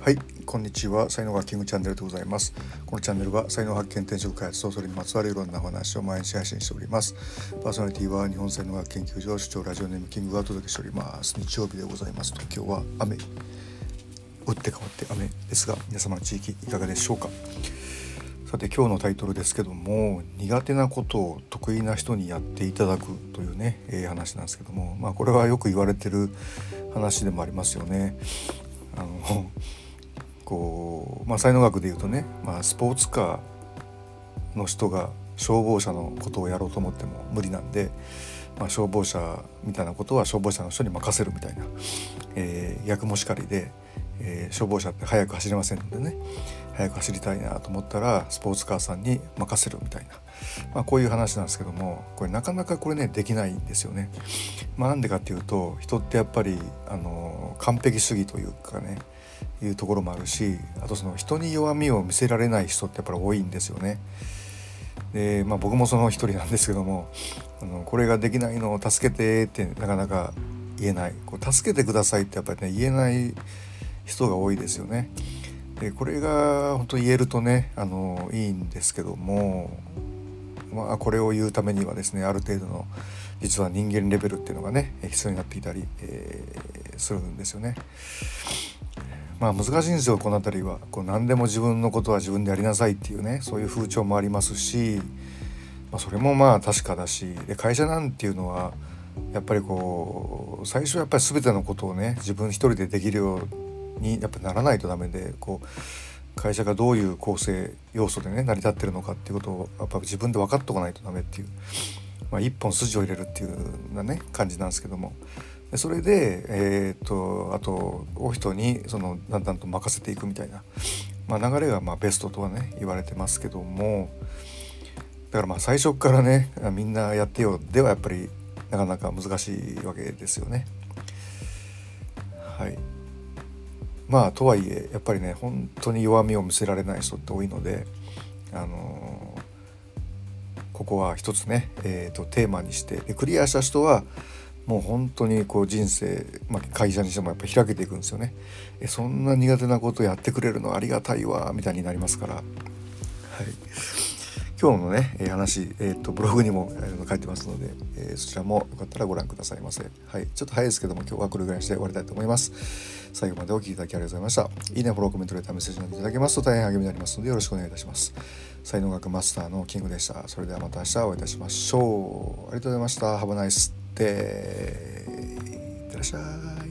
はいこんにちは。才能学キングチャンネルでございます。このチャンネルは才能発見転職開発とそれにまつわるいろんなお話を毎日配信しております。パーソナリティは日本才能学研究所主張ラジオネームキングがお届けしております。日曜日でございます。と今日は雨。打って変わって雨。ですが皆様の地域いかがでしょうか？さて今日のタイトルですけども苦手なことを得意な人にやっていただくというね、えー、話なんですけどもまあこれはよく言われてる話でもありますよね。あのこう、まあ、才能学でいうとね、まあ、スポーツカーの人が消防車のことをやろうと思っても無理なんで、まあ、消防車みたいなことは消防車の人に任せるみたいな、えー、役もしかりで、えー、消防車って速く走れませんのでね速く走りたいなと思ったらスポーツカーさんに任せるみたいな、まあ、こういう話なんですけどもこれなかなかこれねできないんですよね。まあ、なんでかっていうと人ってやっぱりあの完璧主義というかねいうところもあるしあとその人に弱みを見せられない人ってやっぱり多いんですよね。でまあ、僕もその一人なんですけどもあのこれができないのを助けてってなかなか言えないこう助けてくださいってやっぱりね言えない人が多いですよね。でこれが本当言えるとねあのいいんですけども、まあ、これを言うためにはですねある程度の実は人間レベルっていうのがね必要になっていたり、えー、するんですよね。まあ難しいんですよこの辺りは。こう何でも自分のことは自分でやりなさいっていうねそういう風潮もありますし、まあ、それもまあ確かだしで会社なんていうのはやっぱりこう最初はやっぱり全てのことをね自分一人でできるようにやっぱならないとダメでこう会社がどういう構成要素でね成り立ってるのかっていうことをやっぱ自分で分かっとかないとダメっていう、まあ、一本筋を入れるっていうなね感じなんですけども。それで、えー、っとあとお人にそのだんだんと任せていくみたいな、まあ、流れがまあベストとはね言われてますけども。だからまあ最初からねみんなやってよではやっぱりなかなか難しいわけですよね。はい。まあとはいえやっぱりね本当に弱みを見せられない人って多いので、あのー、ここは一つね、えーと、テーマにしてでクリアした人はもう本当にこう人生、まあ、会社にしてもやっぱ開けていくんですよね。えそんな苦手なことやってくれるのありがたいわみたいになりますから。はい今日のね、話、えーと、ブログにも、書いてますので、えー、そちらもよかったらご覧くださいませ。はい、ちょっと早いですけども今日はこれぐらいにして終わりたいと思います。最後までお聴きいただきありがとうございました。いいね、フォロー、コメント、レター、メッセージなどいただけますと大変励みになりますのでよろしくお願いいたします。才能学マスターのキングでした。それではまた明日お会いいたしましょう。ありがとうございました。Have a nice ていってらっしゃい。